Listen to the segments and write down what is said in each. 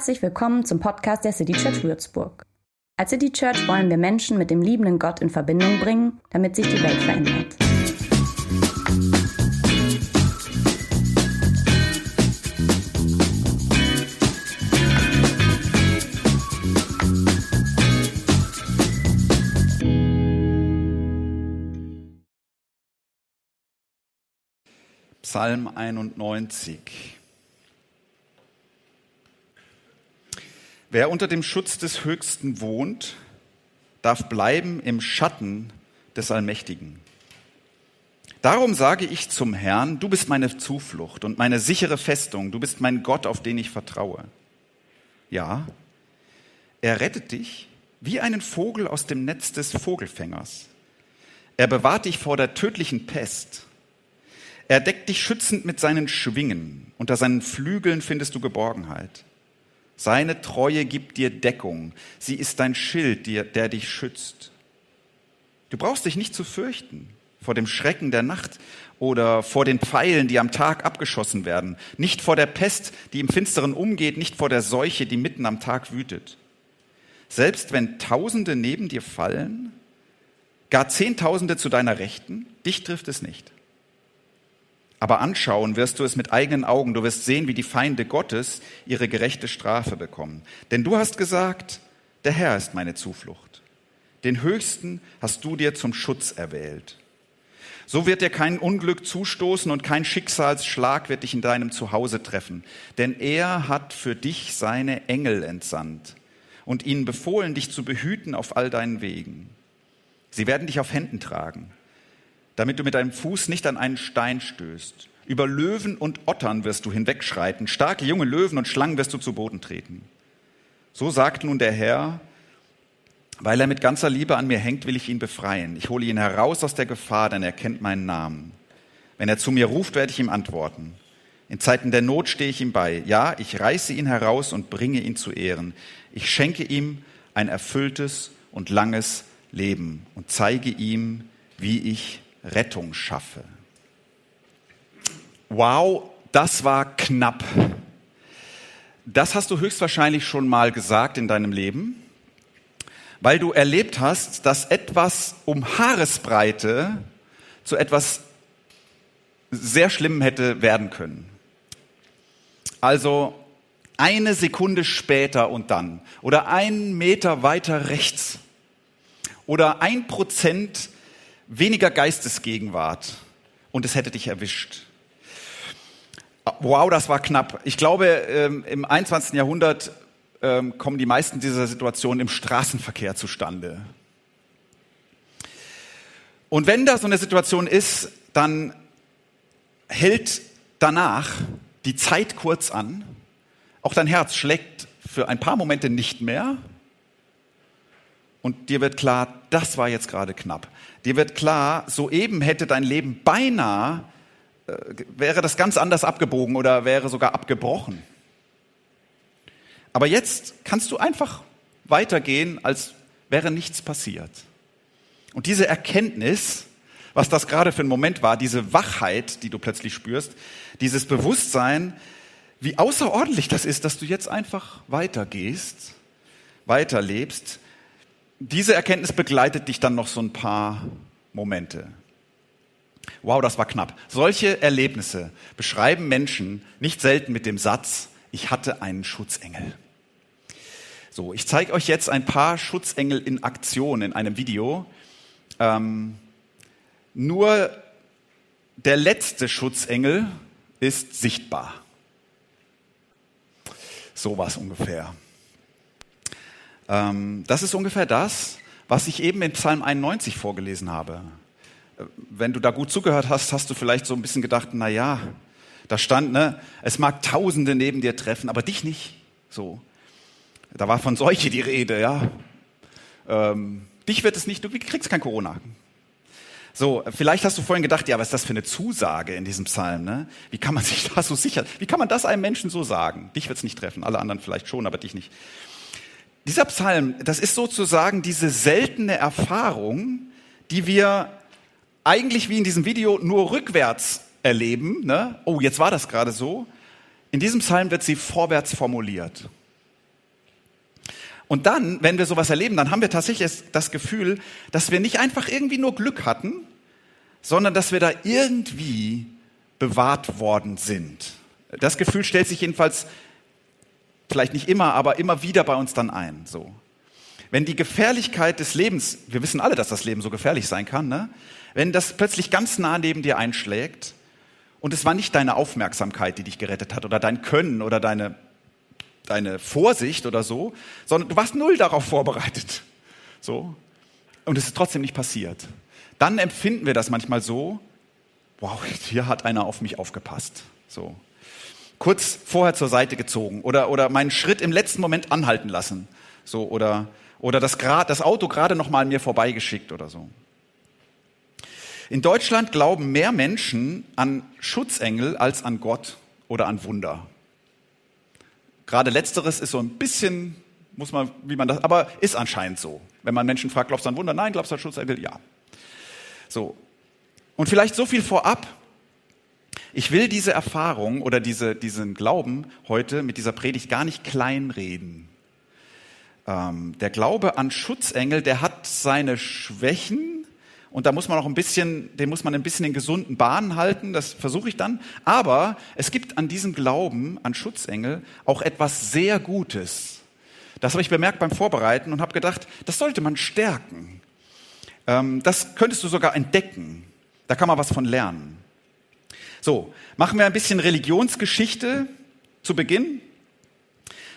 Herzlich willkommen zum Podcast der City Church Würzburg. Als City Church wollen wir Menschen mit dem liebenden Gott in Verbindung bringen, damit sich die Welt verändert. Psalm 91. Wer unter dem Schutz des Höchsten wohnt, darf bleiben im Schatten des Allmächtigen. Darum sage ich zum Herrn, du bist meine Zuflucht und meine sichere Festung, du bist mein Gott, auf den ich vertraue. Ja, er rettet dich wie einen Vogel aus dem Netz des Vogelfängers. Er bewahrt dich vor der tödlichen Pest. Er deckt dich schützend mit seinen Schwingen. Unter seinen Flügeln findest du Geborgenheit. Seine Treue gibt dir Deckung. Sie ist dein Schild, der dich schützt. Du brauchst dich nicht zu fürchten vor dem Schrecken der Nacht oder vor den Pfeilen, die am Tag abgeschossen werden, nicht vor der Pest, die im Finsteren umgeht, nicht vor der Seuche, die mitten am Tag wütet. Selbst wenn Tausende neben dir fallen, gar Zehntausende zu deiner Rechten, dich trifft es nicht. Aber anschauen wirst du es mit eigenen Augen. Du wirst sehen, wie die Feinde Gottes ihre gerechte Strafe bekommen. Denn du hast gesagt, der Herr ist meine Zuflucht. Den Höchsten hast du dir zum Schutz erwählt. So wird dir kein Unglück zustoßen und kein Schicksalsschlag wird dich in deinem Zuhause treffen. Denn er hat für dich seine Engel entsandt und ihnen befohlen, dich zu behüten auf all deinen Wegen. Sie werden dich auf Händen tragen damit du mit deinem Fuß nicht an einen Stein stößt. Über Löwen und Ottern wirst du hinwegschreiten, starke junge Löwen und Schlangen wirst du zu Boden treten. So sagt nun der Herr, weil er mit ganzer Liebe an mir hängt, will ich ihn befreien. Ich hole ihn heraus aus der Gefahr, denn er kennt meinen Namen. Wenn er zu mir ruft, werde ich ihm antworten. In Zeiten der Not stehe ich ihm bei. Ja, ich reiße ihn heraus und bringe ihn zu Ehren. Ich schenke ihm ein erfülltes und langes Leben und zeige ihm, wie ich Rettung schaffe. Wow, das war knapp. Das hast du höchstwahrscheinlich schon mal gesagt in deinem Leben, weil du erlebt hast, dass etwas um Haaresbreite zu etwas sehr Schlimmem hätte werden können. Also eine Sekunde später und dann oder einen Meter weiter rechts oder ein Prozent weniger Geistesgegenwart und es hätte dich erwischt. Wow, das war knapp. Ich glaube, ähm, im 21. Jahrhundert ähm, kommen die meisten dieser Situationen im Straßenverkehr zustande. Und wenn da so eine Situation ist, dann hält danach die Zeit kurz an. Auch dein Herz schlägt für ein paar Momente nicht mehr und dir wird klar, das war jetzt gerade knapp. Dir wird klar, soeben hätte dein Leben beinahe, äh, wäre das ganz anders abgebogen oder wäre sogar abgebrochen. Aber jetzt kannst du einfach weitergehen, als wäre nichts passiert. Und diese Erkenntnis, was das gerade für ein Moment war, diese Wachheit, die du plötzlich spürst, dieses Bewusstsein, wie außerordentlich das ist, dass du jetzt einfach weitergehst, weiterlebst, diese Erkenntnis begleitet dich dann noch so ein paar Momente. Wow, das war knapp. Solche Erlebnisse beschreiben Menschen nicht selten mit dem Satz, ich hatte einen Schutzengel. So, ich zeige euch jetzt ein paar Schutzengel in Aktion in einem Video. Ähm, nur der letzte Schutzengel ist sichtbar. So was ungefähr. Ähm, das ist ungefähr das, was ich eben in Psalm 91 vorgelesen habe. Äh, wenn du da gut zugehört hast, hast du vielleicht so ein bisschen gedacht, na ja, da stand, ne, es mag Tausende neben dir treffen, aber dich nicht. So, da war von Seuche die Rede, ja. Ähm, dich wird es nicht, du kriegst kein Corona. So, vielleicht hast du vorhin gedacht, ja, was ist das für eine Zusage in diesem Psalm? Ne? Wie kann man sich da so sicher, wie kann man das einem Menschen so sagen? Dich wird es nicht treffen, alle anderen vielleicht schon, aber dich nicht. Dieser Psalm, das ist sozusagen diese seltene Erfahrung, die wir eigentlich wie in diesem Video nur rückwärts erleben. Ne? Oh, jetzt war das gerade so. In diesem Psalm wird sie vorwärts formuliert. Und dann, wenn wir sowas erleben, dann haben wir tatsächlich das Gefühl, dass wir nicht einfach irgendwie nur Glück hatten, sondern dass wir da irgendwie bewahrt worden sind. Das Gefühl stellt sich jedenfalls vielleicht nicht immer, aber immer wieder bei uns dann ein. So. Wenn die Gefährlichkeit des Lebens, wir wissen alle, dass das Leben so gefährlich sein kann, ne? wenn das plötzlich ganz nah neben dir einschlägt und es war nicht deine Aufmerksamkeit, die dich gerettet hat oder dein Können oder deine deine Vorsicht oder so, sondern du warst null darauf vorbereitet. So. Und es ist trotzdem nicht passiert. Dann empfinden wir das manchmal so, wow, hier hat einer auf mich aufgepasst. So. Kurz vorher zur Seite gezogen oder, oder meinen Schritt im letzten Moment anhalten lassen. So, oder, oder das, das Auto gerade noch mal an mir vorbeigeschickt oder so. In Deutschland glauben mehr Menschen an Schutzengel als an Gott oder an Wunder. Gerade letzteres ist so ein bisschen, muss man, wie man das, aber ist anscheinend so. Wenn man Menschen fragt, glaubst du an Wunder? Nein, glaubst du an Schutzengel? Ja. So. Und vielleicht so viel vorab. Ich will diese Erfahrung oder diese, diesen Glauben heute mit dieser Predigt gar nicht kleinreden. Ähm, der Glaube an Schutzengel, der hat seine Schwächen, und da muss man auch ein bisschen, den muss man ein bisschen in gesunden Bahnen halten. Das versuche ich dann. Aber es gibt an diesem Glauben an Schutzengel auch etwas sehr Gutes. Das habe ich bemerkt beim Vorbereiten und habe gedacht, das sollte man stärken. Ähm, das könntest du sogar entdecken. Da kann man was von lernen. So, machen wir ein bisschen Religionsgeschichte zu Beginn.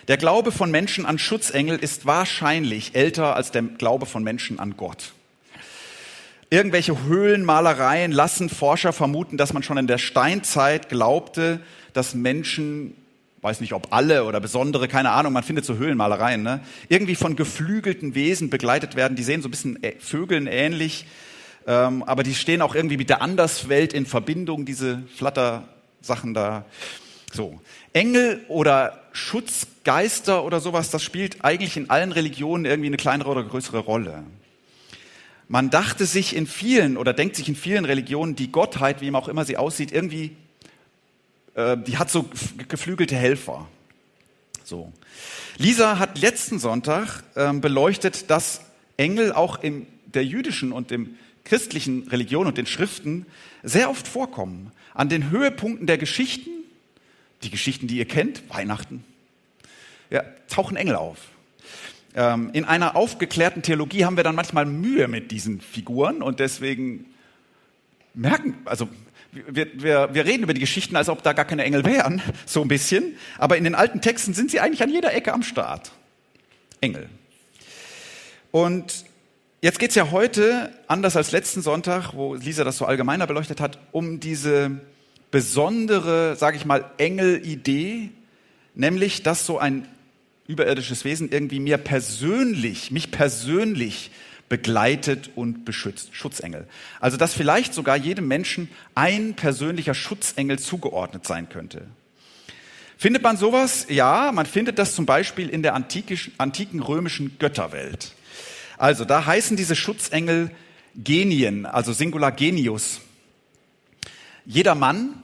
Der Glaube von Menschen an Schutzengel ist wahrscheinlich älter als der Glaube von Menschen an Gott. Irgendwelche Höhlenmalereien lassen Forscher vermuten, dass man schon in der Steinzeit glaubte, dass Menschen, weiß nicht ob alle oder besondere, keine Ahnung, man findet so Höhlenmalereien, ne, irgendwie von geflügelten Wesen begleitet werden. Die sehen so ein bisschen Vögeln ähnlich, ähm, aber die stehen auch irgendwie mit der Anderswelt in Verbindung, diese Flattersachen da. So. Engel oder Schutzgeister oder sowas, das spielt eigentlich in allen Religionen irgendwie eine kleinere oder größere Rolle. Man dachte sich in vielen oder denkt sich in vielen Religionen, die Gottheit, wie auch immer sie aussieht, irgendwie, äh, die hat so geflügelte Helfer. So. Lisa hat letzten Sonntag ähm, beleuchtet, dass Engel auch in der jüdischen und dem christlichen Religion und den Schriften sehr oft vorkommen. An den Höhepunkten der Geschichten, die Geschichten, die ihr kennt, Weihnachten, ja, tauchen Engel auf. Ähm, in einer aufgeklärten Theologie haben wir dann manchmal Mühe mit diesen Figuren und deswegen merken, also wir, wir, wir reden über die Geschichten, als ob da gar keine Engel wären, so ein bisschen, aber in den alten Texten sind sie eigentlich an jeder Ecke am Start. Engel. Und jetzt geht's ja heute, anders als letzten Sonntag, wo Lisa das so allgemeiner beleuchtet hat, um diese besondere, sage ich mal, Engel-Idee, nämlich, dass so ein überirdisches Wesen irgendwie mir persönlich, mich persönlich begleitet und beschützt. Schutzengel. Also dass vielleicht sogar jedem Menschen ein persönlicher Schutzengel zugeordnet sein könnte. Findet man sowas? Ja, man findet das zum Beispiel in der antiken römischen Götterwelt. Also da heißen diese Schutzengel Genien, also Singular Genius. Jeder Mann,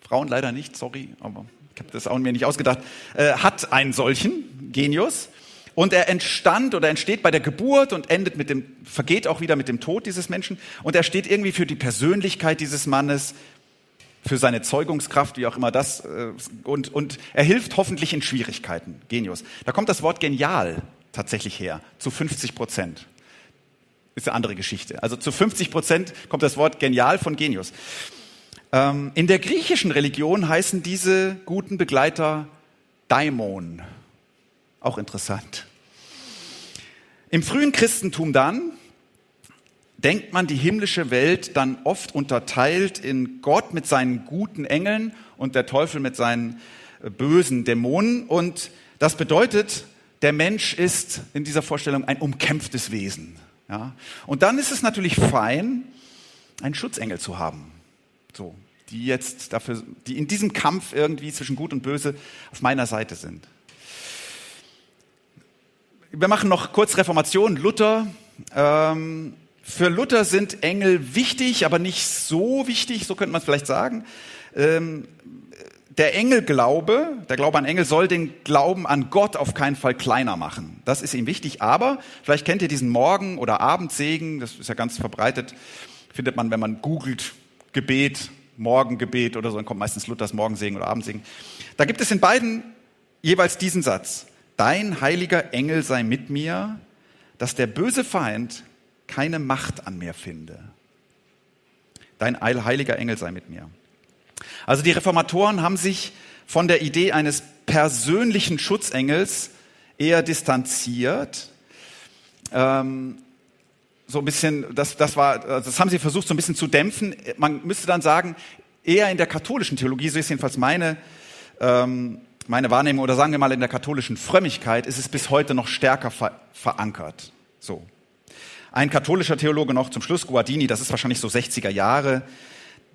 Frauen leider nicht, sorry, aber ich habe das auch mir nicht ausgedacht, äh, hat einen solchen Genius. Und er entstand oder entsteht bei der Geburt und endet mit dem, vergeht auch wieder mit dem Tod dieses Menschen. Und er steht irgendwie für die Persönlichkeit dieses Mannes, für seine Zeugungskraft, wie auch immer das. Äh, und, und er hilft hoffentlich in Schwierigkeiten. Genius. Da kommt das Wort genial tatsächlich her, zu 50 Prozent. Ist eine andere Geschichte. Also zu 50 Prozent kommt das Wort genial von Genius. Ähm, in der griechischen Religion heißen diese guten Begleiter Daimon. Auch interessant. Im frühen Christentum dann denkt man die himmlische Welt dann oft unterteilt in Gott mit seinen guten Engeln und der Teufel mit seinen äh, bösen Dämonen. Und das bedeutet, der Mensch ist in dieser Vorstellung ein umkämpftes Wesen. Ja? Und dann ist es natürlich fein, einen Schutzengel zu haben. So, die jetzt dafür, die in diesem Kampf irgendwie zwischen Gut und Böse auf meiner Seite sind. Wir machen noch kurz Reformation. Luther. Ähm, für Luther sind Engel wichtig, aber nicht so wichtig, so könnte man es vielleicht sagen. Ähm, der Engelglaube, der Glaube an Engel soll den Glauben an Gott auf keinen Fall kleiner machen. Das ist ihm wichtig. Aber vielleicht kennt ihr diesen Morgen- oder Abendsegen. Das ist ja ganz verbreitet. Findet man, wenn man googelt, Gebet, Morgengebet oder so, dann kommt meistens Luthers Morgensegen oder Abendsegen. Da gibt es in beiden jeweils diesen Satz. Dein heiliger Engel sei mit mir, dass der böse Feind keine Macht an mir finde. Dein heiliger Engel sei mit mir. Also die Reformatoren haben sich von der Idee eines persönlichen Schutzengels eher distanziert. Ähm, so ein bisschen, das, das war, das haben sie versucht so ein bisschen zu dämpfen. Man müsste dann sagen, eher in der katholischen Theologie, so ist jedenfalls meine, ähm, meine Wahrnehmung, oder sagen wir mal in der katholischen Frömmigkeit, ist es bis heute noch stärker ver verankert. So. Ein katholischer Theologe noch zum Schluss, Guardini, das ist wahrscheinlich so 60er Jahre,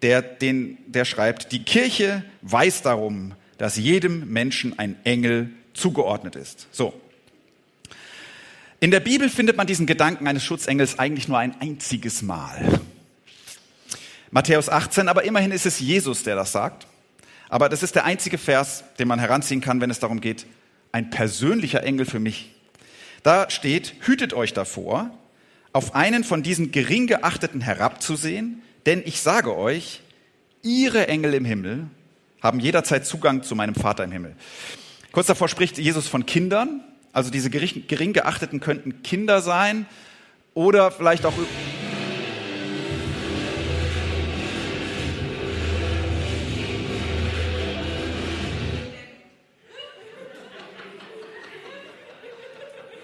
der, den, der schreibt, die Kirche weiß darum, dass jedem Menschen ein Engel zugeordnet ist. So. In der Bibel findet man diesen Gedanken eines Schutzengels eigentlich nur ein einziges Mal. Matthäus 18, aber immerhin ist es Jesus, der das sagt. Aber das ist der einzige Vers, den man heranziehen kann, wenn es darum geht, ein persönlicher Engel für mich. Da steht, hütet euch davor, auf einen von diesen gering geachteten herabzusehen, denn ich sage euch, ihre Engel im Himmel haben jederzeit Zugang zu meinem Vater im Himmel. Kurz davor spricht Jesus von Kindern. Also diese gering geachteten könnten Kinder sein oder vielleicht auch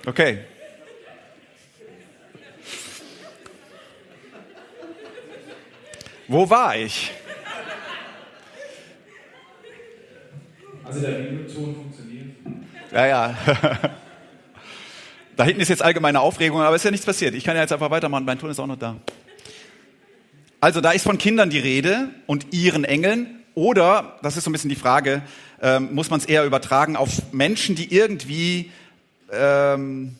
Okay. Wo war ich? Also der Bibelton funktioniert. Ja, ja. Da hinten ist jetzt allgemeine Aufregung, aber es ist ja nichts passiert. Ich kann ja jetzt einfach weitermachen, mein Ton ist auch noch da. Also da ist von Kindern die Rede und ihren Engeln. Oder, das ist so ein bisschen die Frage, ähm, muss man es eher übertragen auf Menschen, die irgendwie, ähm,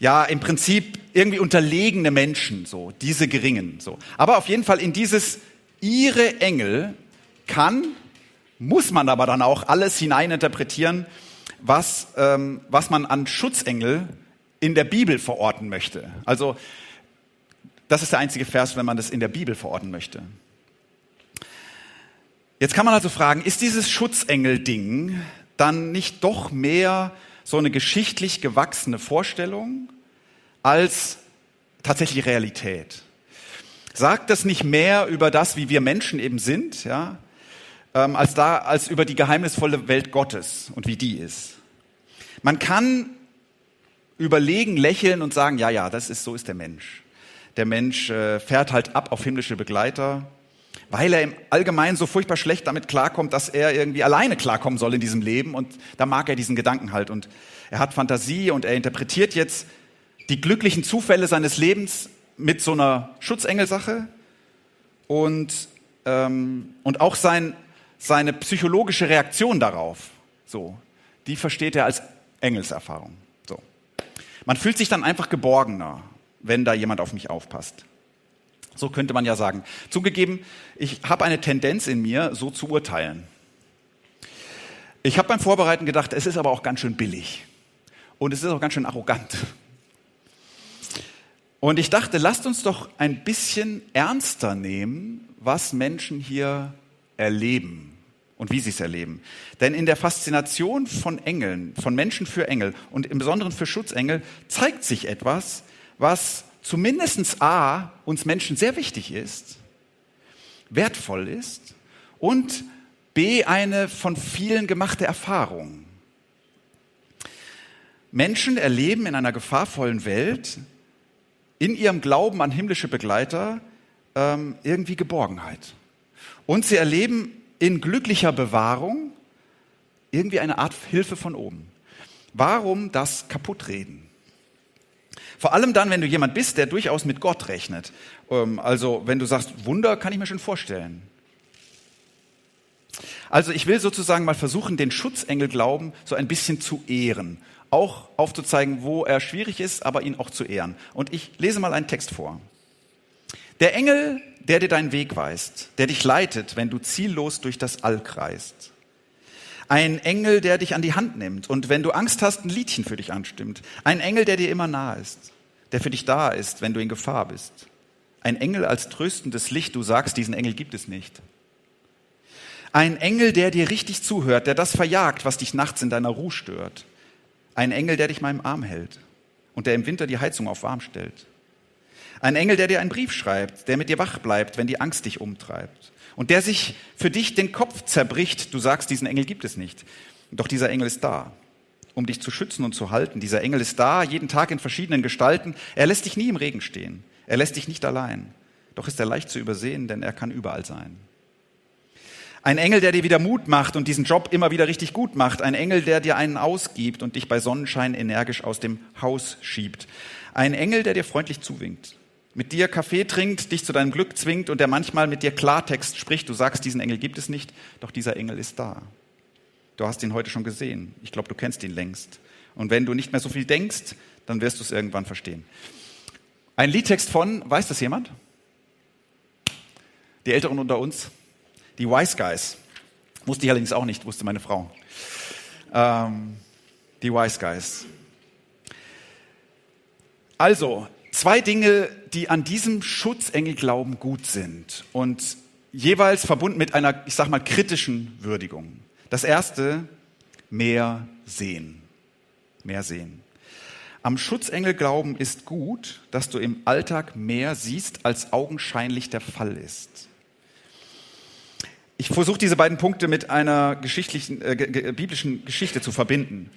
ja, im Prinzip irgendwie unterlegene Menschen, so, diese geringen, so. Aber auf jeden Fall in dieses ihre Engel kann, muss man aber dann auch alles hineininterpretieren, was, ähm, was man an Schutzengel in der Bibel verorten möchte. Also das ist der einzige Vers, wenn man das in der Bibel verorten möchte. Jetzt kann man also fragen, ist dieses Schutzengel-Ding dann nicht doch mehr so eine geschichtlich gewachsene Vorstellung als tatsächlich Realität? Sagt das nicht mehr über das, wie wir Menschen eben sind, ja, ähm, als, da, als über die geheimnisvolle Welt Gottes und wie die ist? Man kann überlegen, lächeln und sagen, ja, ja, das ist, so ist der Mensch. Der Mensch äh, fährt halt ab auf himmlische Begleiter, weil er im Allgemeinen so furchtbar schlecht damit klarkommt, dass er irgendwie alleine klarkommen soll in diesem Leben und da mag er diesen Gedanken halt und er hat Fantasie und er interpretiert jetzt die glücklichen Zufälle seines Lebens mit so einer Schutzengelsache und, ähm, und auch sein, seine psychologische Reaktion darauf, so, die versteht er als Engelserfahrung. So. Man fühlt sich dann einfach geborgener, wenn da jemand auf mich aufpasst. So könnte man ja sagen. Zugegeben, ich habe eine Tendenz in mir, so zu urteilen. Ich habe beim Vorbereiten gedacht, es ist aber auch ganz schön billig. Und es ist auch ganz schön arrogant. Und ich dachte, lasst uns doch ein bisschen ernster nehmen, was Menschen hier erleben und wie sie es erleben. Denn in der Faszination von Engeln, von Menschen für Engel und im Besonderen für Schutzengel zeigt sich etwas, was zumindestens A, uns Menschen sehr wichtig ist, wertvoll ist und B, eine von vielen gemachte Erfahrung. Menschen erleben in einer gefahrvollen Welt in ihrem Glauben an himmlische Begleiter ähm, irgendwie Geborgenheit. Und sie erleben in glücklicher Bewahrung irgendwie eine Art Hilfe von oben. Warum das kaputtreden? Vor allem dann, wenn du jemand bist, der durchaus mit Gott rechnet. Ähm, also wenn du sagst, Wunder kann ich mir schon vorstellen. Also ich will sozusagen mal versuchen, den Schutzengelglauben so ein bisschen zu ehren auch aufzuzeigen, wo er schwierig ist, aber ihn auch zu ehren. Und ich lese mal einen Text vor. Der Engel, der dir deinen Weg weist, der dich leitet, wenn du ziellos durch das All kreist. Ein Engel, der dich an die Hand nimmt und wenn du Angst hast, ein Liedchen für dich anstimmt. Ein Engel, der dir immer nah ist, der für dich da ist, wenn du in Gefahr bist. Ein Engel als tröstendes Licht, du sagst, diesen Engel gibt es nicht. Ein Engel, der dir richtig zuhört, der das verjagt, was dich nachts in deiner Ruhe stört. Ein Engel, der dich meinem Arm hält und der im Winter die Heizung auf warm stellt. Ein Engel, der dir einen Brief schreibt, der mit dir wach bleibt, wenn die Angst dich umtreibt. Und der sich für dich den Kopf zerbricht. Du sagst, diesen Engel gibt es nicht. Doch dieser Engel ist da, um dich zu schützen und zu halten. Dieser Engel ist da, jeden Tag in verschiedenen Gestalten. Er lässt dich nie im Regen stehen. Er lässt dich nicht allein. Doch ist er leicht zu übersehen, denn er kann überall sein. Ein Engel, der dir wieder Mut macht und diesen Job immer wieder richtig gut macht. Ein Engel, der dir einen ausgibt und dich bei Sonnenschein energisch aus dem Haus schiebt. Ein Engel, der dir freundlich zuwinkt mit dir Kaffee trinkt, dich zu deinem Glück zwingt und der manchmal mit dir Klartext spricht. Du sagst, diesen Engel gibt es nicht, doch dieser Engel ist da. Du hast ihn heute schon gesehen. Ich glaube, du kennst ihn längst. Und wenn du nicht mehr so viel denkst, dann wirst du es irgendwann verstehen. Ein Liedtext von, weiß das jemand? Die Älteren unter uns? Die Wise Guys. Wusste ich allerdings auch nicht, wusste meine Frau. Ähm, die Wise Guys. Also, zwei Dinge, die an diesem Schutzengelglauben gut sind und jeweils verbunden mit einer, ich sag mal, kritischen Würdigung. Das erste, mehr sehen. Mehr sehen. Am Schutzengelglauben ist gut, dass du im Alltag mehr siehst, als augenscheinlich der Fall ist. Ich versuche diese beiden Punkte mit einer geschichtlichen, äh, biblischen Geschichte zu verbinden.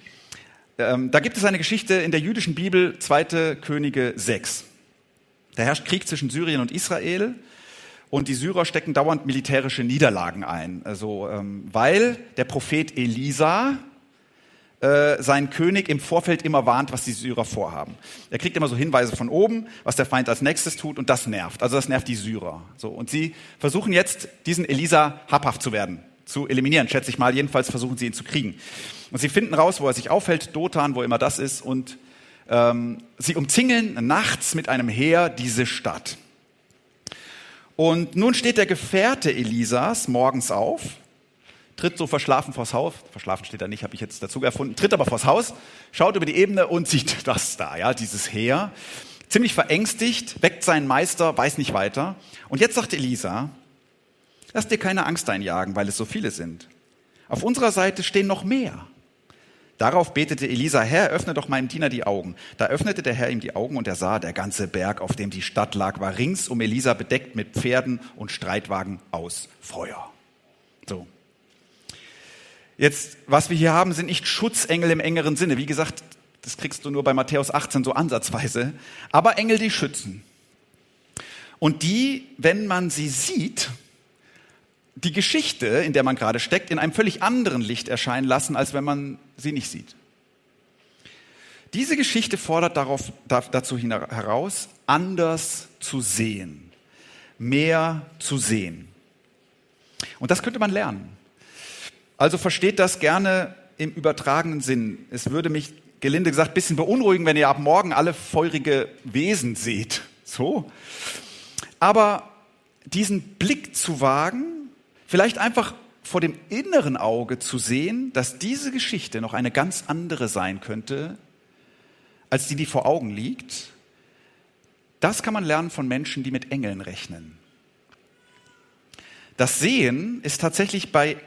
Ähm, da gibt es eine Geschichte in der jüdischen Bibel, 2. Könige 6. Da herrscht Krieg zwischen Syrien und Israel und die Syrer stecken dauernd militärische Niederlagen ein. Also, ähm, weil der Prophet Elisa äh, seinen König im Vorfeld immer warnt, was die Syrer vorhaben. Er kriegt immer so Hinweise von oben, was der Feind als nächstes tut und das nervt. Also das nervt die Syrer. So, und sie versuchen jetzt, diesen Elisa habhaft zu werden, zu eliminieren, schätze ich mal. Jedenfalls versuchen sie ihn zu kriegen. Und sie finden raus, wo er sich aufhält, Dothan, wo immer das ist, und ähm, sie umzingeln nachts mit einem Heer diese Stadt. Und nun steht der Gefährte Elisas morgens auf, tritt so verschlafen vors Haus, verschlafen steht er nicht, habe ich jetzt dazu erfunden, tritt aber vors Haus, schaut über die Ebene und sieht das da, ja, dieses Heer. Ziemlich verängstigt, weckt seinen Meister, weiß nicht weiter. Und jetzt sagt Elisa, lass dir keine Angst einjagen, weil es so viele sind. Auf unserer Seite stehen noch mehr. Darauf betete Elisa, Herr, öffne doch meinem Diener die Augen. Da öffnete der Herr ihm die Augen und er sah, der ganze Berg, auf dem die Stadt lag, war rings um Elisa bedeckt mit Pferden und Streitwagen aus Feuer. So. Jetzt, was wir hier haben, sind nicht Schutzengel im engeren Sinne. Wie gesagt, das kriegst du nur bei Matthäus 18 so ansatzweise. Aber Engel, die schützen. Und die, wenn man sie sieht, die Geschichte, in der man gerade steckt, in einem völlig anderen Licht erscheinen lassen, als wenn man sie nicht sieht. Diese Geschichte fordert darauf, dazu heraus, anders zu sehen, mehr zu sehen. Und das könnte man lernen. Also versteht das gerne im übertragenen Sinn. Es würde mich, gelinde gesagt, ein bisschen beunruhigen, wenn ihr ab morgen alle feurige Wesen seht. So. Aber diesen Blick zu wagen, Vielleicht einfach vor dem inneren Auge zu sehen, dass diese Geschichte noch eine ganz andere sein könnte, als die, die vor Augen liegt. Das kann man lernen von Menschen, die mit Engeln rechnen. Das Sehen ist tatsächlich bei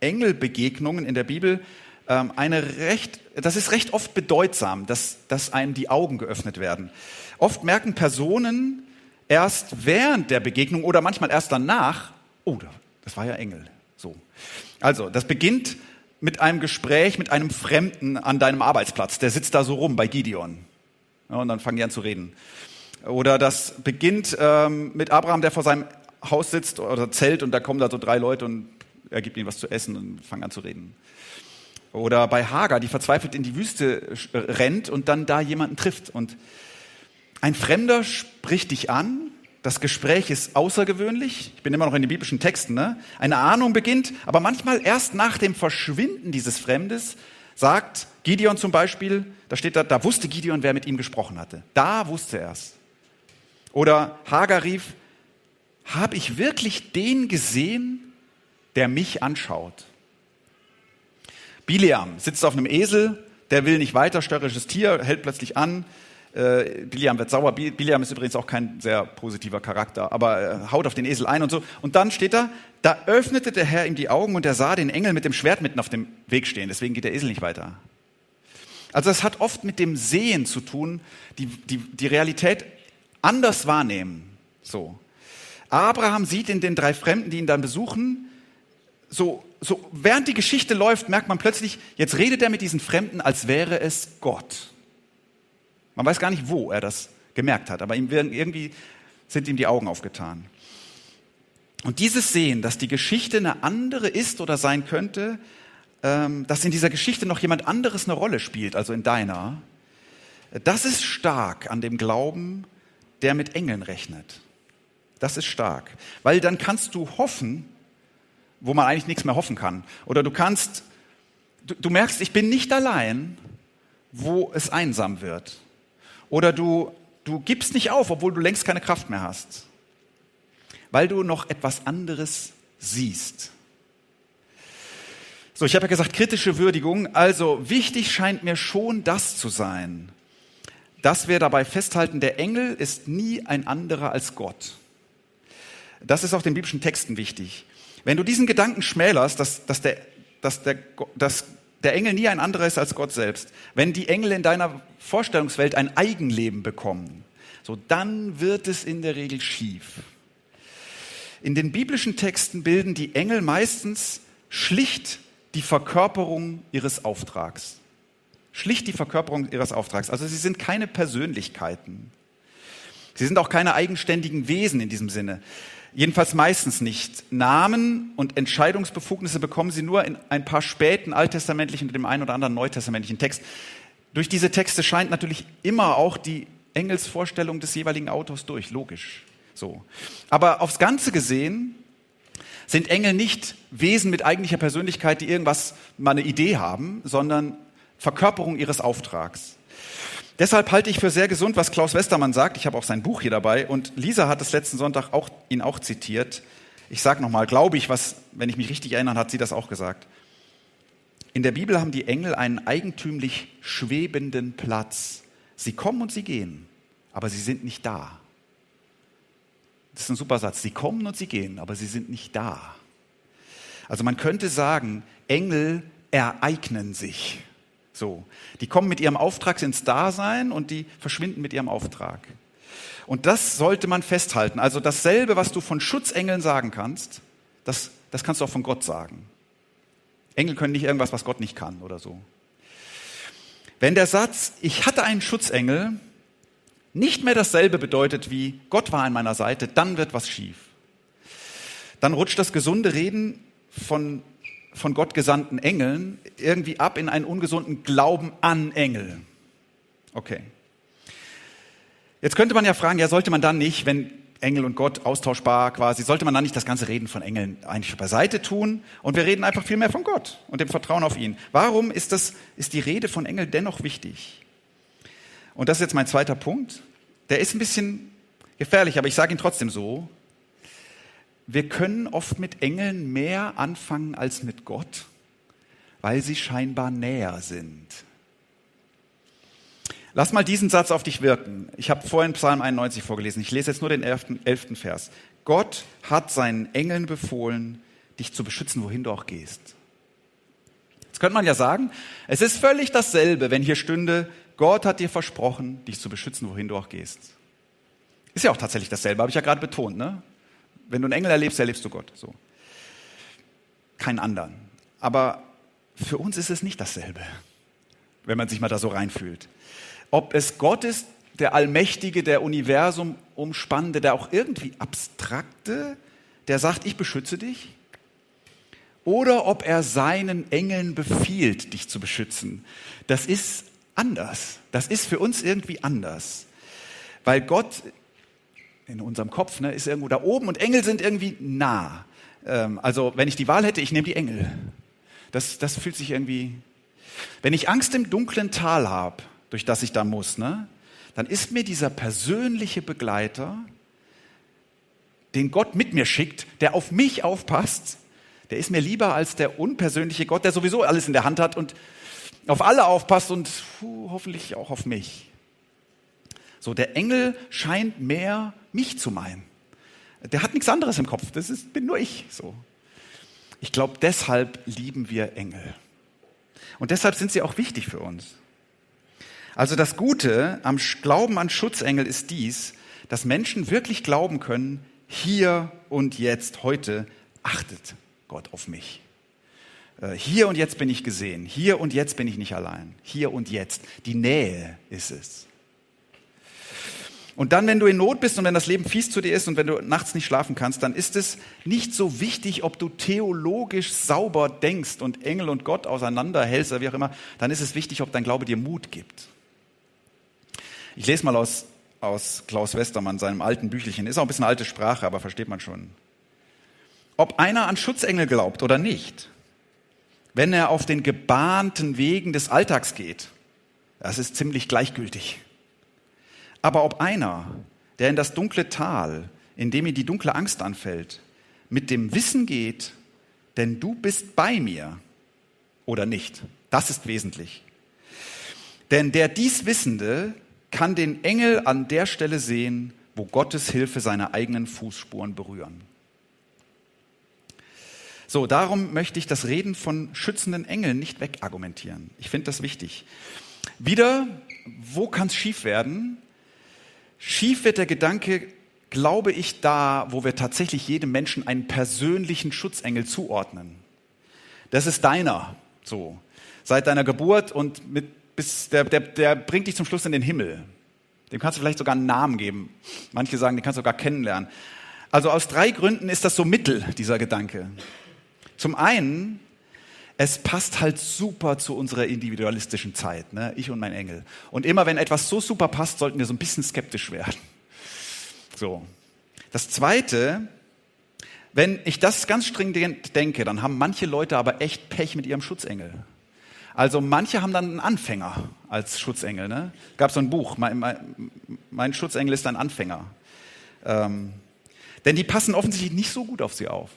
Engelbegegnungen in der Bibel ähm, eine recht, das ist recht oft bedeutsam, dass, dass einem die Augen geöffnet werden. Oft merken Personen erst während der Begegnung oder manchmal erst danach, oh, das war ja Engel. So. Also, das beginnt mit einem Gespräch mit einem Fremden an deinem Arbeitsplatz. Der sitzt da so rum bei Gideon. Ja, und dann fangen die an zu reden. Oder das beginnt ähm, mit Abraham, der vor seinem Haus sitzt oder Zelt und da kommen da so drei Leute und er gibt ihnen was zu essen und fangen an zu reden. Oder bei Hagar, die verzweifelt in die Wüste rennt und dann da jemanden trifft. Und ein Fremder spricht dich an das Gespräch ist außergewöhnlich. Ich bin immer noch in den biblischen Texten. Ne? Eine Ahnung beginnt, aber manchmal erst nach dem Verschwinden dieses Fremdes sagt Gideon zum Beispiel, da steht da, da wusste Gideon, wer mit ihm gesprochen hatte. Da wusste er es. Oder Hagar rief, habe ich wirklich den gesehen, der mich anschaut? Biliam sitzt auf einem Esel, der will nicht weiter, störrisches Tier, hält plötzlich an. Äh, Biliam wird sauer. Biliam ist übrigens auch kein sehr positiver Charakter, aber äh, haut auf den Esel ein und so. Und dann steht da, da öffnete der Herr ihm die Augen und er sah den Engel mit dem Schwert mitten auf dem Weg stehen. Deswegen geht der Esel nicht weiter. Also es hat oft mit dem Sehen zu tun, die, die, die Realität anders wahrnehmen. So. Abraham sieht in den drei Fremden, die ihn dann besuchen, so, so während die Geschichte läuft, merkt man plötzlich, jetzt redet er mit diesen Fremden, als wäre es Gott. Man weiß gar nicht, wo er das gemerkt hat, aber ihm werden, irgendwie sind ihm die Augen aufgetan. Und dieses Sehen, dass die Geschichte eine andere ist oder sein könnte, ähm, dass in dieser Geschichte noch jemand anderes eine Rolle spielt, also in deiner, das ist stark an dem Glauben, der mit Engeln rechnet. Das ist stark, weil dann kannst du hoffen, wo man eigentlich nichts mehr hoffen kann. Oder du kannst, du, du merkst, ich bin nicht allein, wo es einsam wird. Oder du, du gibst nicht auf, obwohl du längst keine Kraft mehr hast, weil du noch etwas anderes siehst. So, ich habe ja gesagt, kritische Würdigung. Also wichtig scheint mir schon das zu sein, dass wir dabei festhalten, der Engel ist nie ein anderer als Gott. Das ist auch den biblischen Texten wichtig. Wenn du diesen Gedanken schmälerst, dass, dass, der, dass, der, dass der Engel nie ein anderer ist als Gott selbst, wenn die Engel in deiner Vorstellungswelt ein Eigenleben bekommen, so dann wird es in der Regel schief. In den biblischen Texten bilden die Engel meistens schlicht die Verkörperung ihres Auftrags. Schlicht die Verkörperung ihres Auftrags. Also sie sind keine Persönlichkeiten. Sie sind auch keine eigenständigen Wesen in diesem Sinne. Jedenfalls meistens nicht. Namen und Entscheidungsbefugnisse bekommen sie nur in ein paar späten alttestamentlichen und dem einen oder anderen neutestamentlichen Text. Durch diese Texte scheint natürlich immer auch die Engelsvorstellung des jeweiligen Autors durch, logisch. So. Aber aufs Ganze gesehen sind Engel nicht Wesen mit eigentlicher Persönlichkeit, die irgendwas mal eine Idee haben, sondern Verkörperung ihres Auftrags. Deshalb halte ich für sehr gesund, was Klaus Westermann sagt. Ich habe auch sein Buch hier dabei und Lisa hat es letzten Sonntag auch, ihn auch zitiert. Ich sage nochmal, glaube ich, was, wenn ich mich richtig erinnere, hat sie das auch gesagt. In der Bibel haben die Engel einen eigentümlich schwebenden Platz. Sie kommen und sie gehen, aber sie sind nicht da. Das ist ein super Satz. Sie kommen und sie gehen, aber sie sind nicht da. Also man könnte sagen, Engel ereignen sich. So. Die kommen mit ihrem Auftrag ins Dasein und die verschwinden mit ihrem Auftrag. Und das sollte man festhalten. Also dasselbe, was du von Schutzengeln sagen kannst, das, das kannst du auch von Gott sagen. Engel können nicht irgendwas, was Gott nicht kann oder so. Wenn der Satz, ich hatte einen Schutzengel, nicht mehr dasselbe bedeutet wie Gott war an meiner Seite, dann wird was schief. Dann rutscht das gesunde Reden von von Gott gesandten Engeln irgendwie ab in einen ungesunden Glauben an Engel. Okay. Jetzt könnte man ja fragen, ja, sollte man dann nicht, wenn Engel und Gott austauschbar quasi, sollte man dann nicht das ganze Reden von Engeln eigentlich beiseite tun und wir reden einfach viel mehr von Gott und dem Vertrauen auf ihn. Warum ist das, ist die Rede von Engeln dennoch wichtig? Und das ist jetzt mein zweiter Punkt. Der ist ein bisschen gefährlich, aber ich sage ihn trotzdem so wir können oft mit Engeln mehr anfangen als mit Gott, weil sie scheinbar näher sind. Lass mal diesen Satz auf dich wirken. Ich habe vorhin Psalm 91 vorgelesen. Ich lese jetzt nur den elften, elften Vers. Gott hat seinen Engeln befohlen, dich zu beschützen, wohin du auch gehst. Jetzt könnte man ja sagen, es ist völlig dasselbe, wenn hier stünde, Gott hat dir versprochen, dich zu beschützen, wohin du auch gehst. Ist ja auch tatsächlich dasselbe, habe ich ja gerade betont. Ne? Wenn du einen Engel erlebst, erlebst du Gott. So. Keinen anderen. Aber für uns ist es nicht dasselbe, wenn man sich mal da so reinfühlt. Ob es Gott ist, der Allmächtige, der Universum umspannende, der auch irgendwie abstrakte, der sagt, ich beschütze dich, oder ob er seinen Engeln befiehlt, dich zu beschützen. Das ist anders. Das ist für uns irgendwie anders. Weil Gott in unserem Kopf, ne, ist irgendwo da oben und Engel sind irgendwie nah. Ähm, also wenn ich die Wahl hätte, ich nehme die Engel. Das, das fühlt sich irgendwie. Wenn ich Angst im dunklen Tal habe, durch das ich da muss, ne, dann ist mir dieser persönliche Begleiter, den Gott mit mir schickt, der auf mich aufpasst, Der ist mir lieber als der unpersönliche Gott, der sowieso alles in der Hand hat und auf alle aufpasst und puh, hoffentlich auch auf mich. So, der Engel scheint mehr mich zu meinen. Der hat nichts anderes im Kopf. Das ist, bin nur ich. So. Ich glaube, deshalb lieben wir Engel. Und deshalb sind sie auch wichtig für uns. Also das Gute am Glauben an Schutzengel ist dies, dass Menschen wirklich glauben können, hier und jetzt, heute achtet Gott auf mich. Äh, hier und jetzt bin ich gesehen. Hier und jetzt bin ich nicht allein. Hier und jetzt. Die Nähe ist es. Und dann, wenn du in Not bist und wenn das Leben fies zu dir ist und wenn du nachts nicht schlafen kannst, dann ist es nicht so wichtig, ob du theologisch sauber denkst und Engel und Gott auseinanderhältst oder wie auch immer. Dann ist es wichtig, ob dein Glaube dir Mut gibt. Ich lese mal aus, aus Klaus Westermann, seinem alten Büchelchen. Ist auch ein bisschen alte Sprache, aber versteht man schon. Ob einer an Schutzengel glaubt oder nicht, wenn er auf den gebahnten Wegen des Alltags geht, das ist ziemlich gleichgültig. Aber ob einer, der in das dunkle Tal, in dem ihm die dunkle Angst anfällt, mit dem Wissen geht, denn du bist bei mir oder nicht, das ist wesentlich. Denn der dies Wissende kann den Engel an der Stelle sehen, wo Gottes Hilfe seine eigenen Fußspuren berühren. So, darum möchte ich das Reden von schützenden Engeln nicht wegargumentieren. Ich finde das wichtig. Wieder, wo kann es schief werden? Schief wird der Gedanke, glaube ich, da, wo wir tatsächlich jedem Menschen einen persönlichen Schutzengel zuordnen. Das ist deiner, so. Seit deiner Geburt und mit, bis, der, der, der bringt dich zum Schluss in den Himmel. Dem kannst du vielleicht sogar einen Namen geben. Manche sagen, den kannst du sogar kennenlernen. Also aus drei Gründen ist das so Mittel, dieser Gedanke. Zum einen, es passt halt super zu unserer individualistischen Zeit, ne? ich und mein Engel. Und immer wenn etwas so super passt, sollten wir so ein bisschen skeptisch werden. So. Das Zweite, wenn ich das ganz stringent denke, dann haben manche Leute aber echt Pech mit ihrem Schutzengel. Also manche haben dann einen Anfänger als Schutzengel. Ne? Gab so ein Buch, mein, mein, mein Schutzengel ist ein Anfänger. Ähm, denn die passen offensichtlich nicht so gut auf sie auf.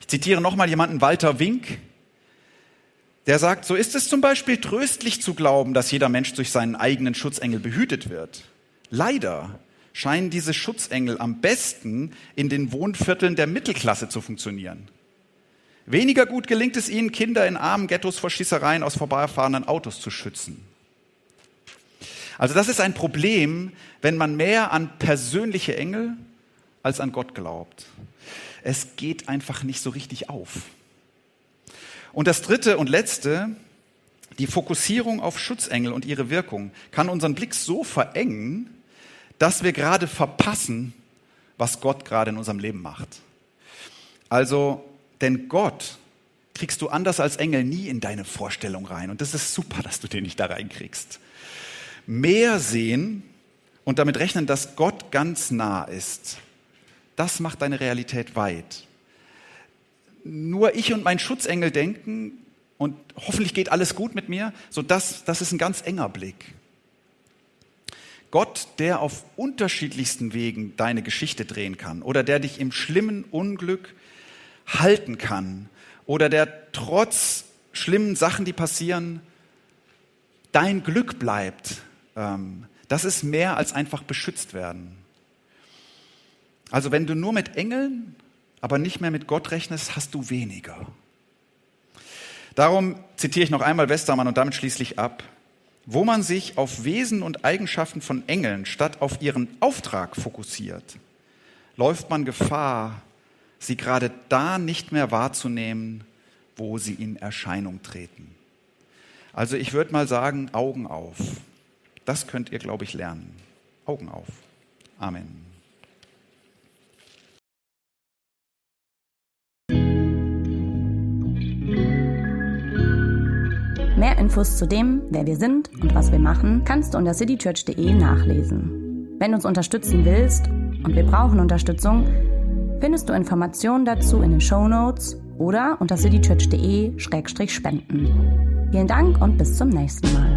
Ich zitiere nochmal jemanden, Walter Wink, der sagt, so ist es zum Beispiel tröstlich zu glauben, dass jeder Mensch durch seinen eigenen Schutzengel behütet wird. Leider scheinen diese Schutzengel am besten in den Wohnvierteln der Mittelklasse zu funktionieren. Weniger gut gelingt es ihnen, Kinder in armen Ghettos vor Schießereien aus vorbeifahrenden Autos zu schützen. Also das ist ein Problem, wenn man mehr an persönliche Engel als an Gott glaubt es geht einfach nicht so richtig auf. Und das dritte und letzte, die Fokussierung auf Schutzengel und ihre Wirkung kann unseren Blick so verengen, dass wir gerade verpassen, was Gott gerade in unserem Leben macht. Also, denn Gott kriegst du anders als Engel nie in deine Vorstellung rein. Und das ist super, dass du den nicht da reinkriegst. Mehr sehen und damit rechnen, dass Gott ganz nah ist, das macht deine Realität weit. Nur ich und mein Schutzengel denken und hoffentlich geht alles gut mit mir, so das, das ist ein ganz enger Blick. Gott, der auf unterschiedlichsten Wegen deine Geschichte drehen kann oder der dich im schlimmen Unglück halten kann oder der trotz schlimmen Sachen, die passieren, dein Glück bleibt, ähm, das ist mehr als einfach beschützt werden. Also wenn du nur mit Engeln, aber nicht mehr mit Gott rechnest, hast du weniger. Darum zitiere ich noch einmal Westermann und damit schließlich ab. Wo man sich auf Wesen und Eigenschaften von Engeln statt auf ihren Auftrag fokussiert, läuft man Gefahr, sie gerade da nicht mehr wahrzunehmen, wo sie in Erscheinung treten. Also ich würde mal sagen, Augen auf. Das könnt ihr, glaube ich, lernen. Augen auf. Amen. Infos zu dem, wer wir sind und was wir machen, kannst du unter citychurch.de nachlesen. Wenn du uns unterstützen willst, und wir brauchen Unterstützung, findest du Informationen dazu in den Show Notes oder unter citychurch.de-spenden. Vielen Dank und bis zum nächsten Mal.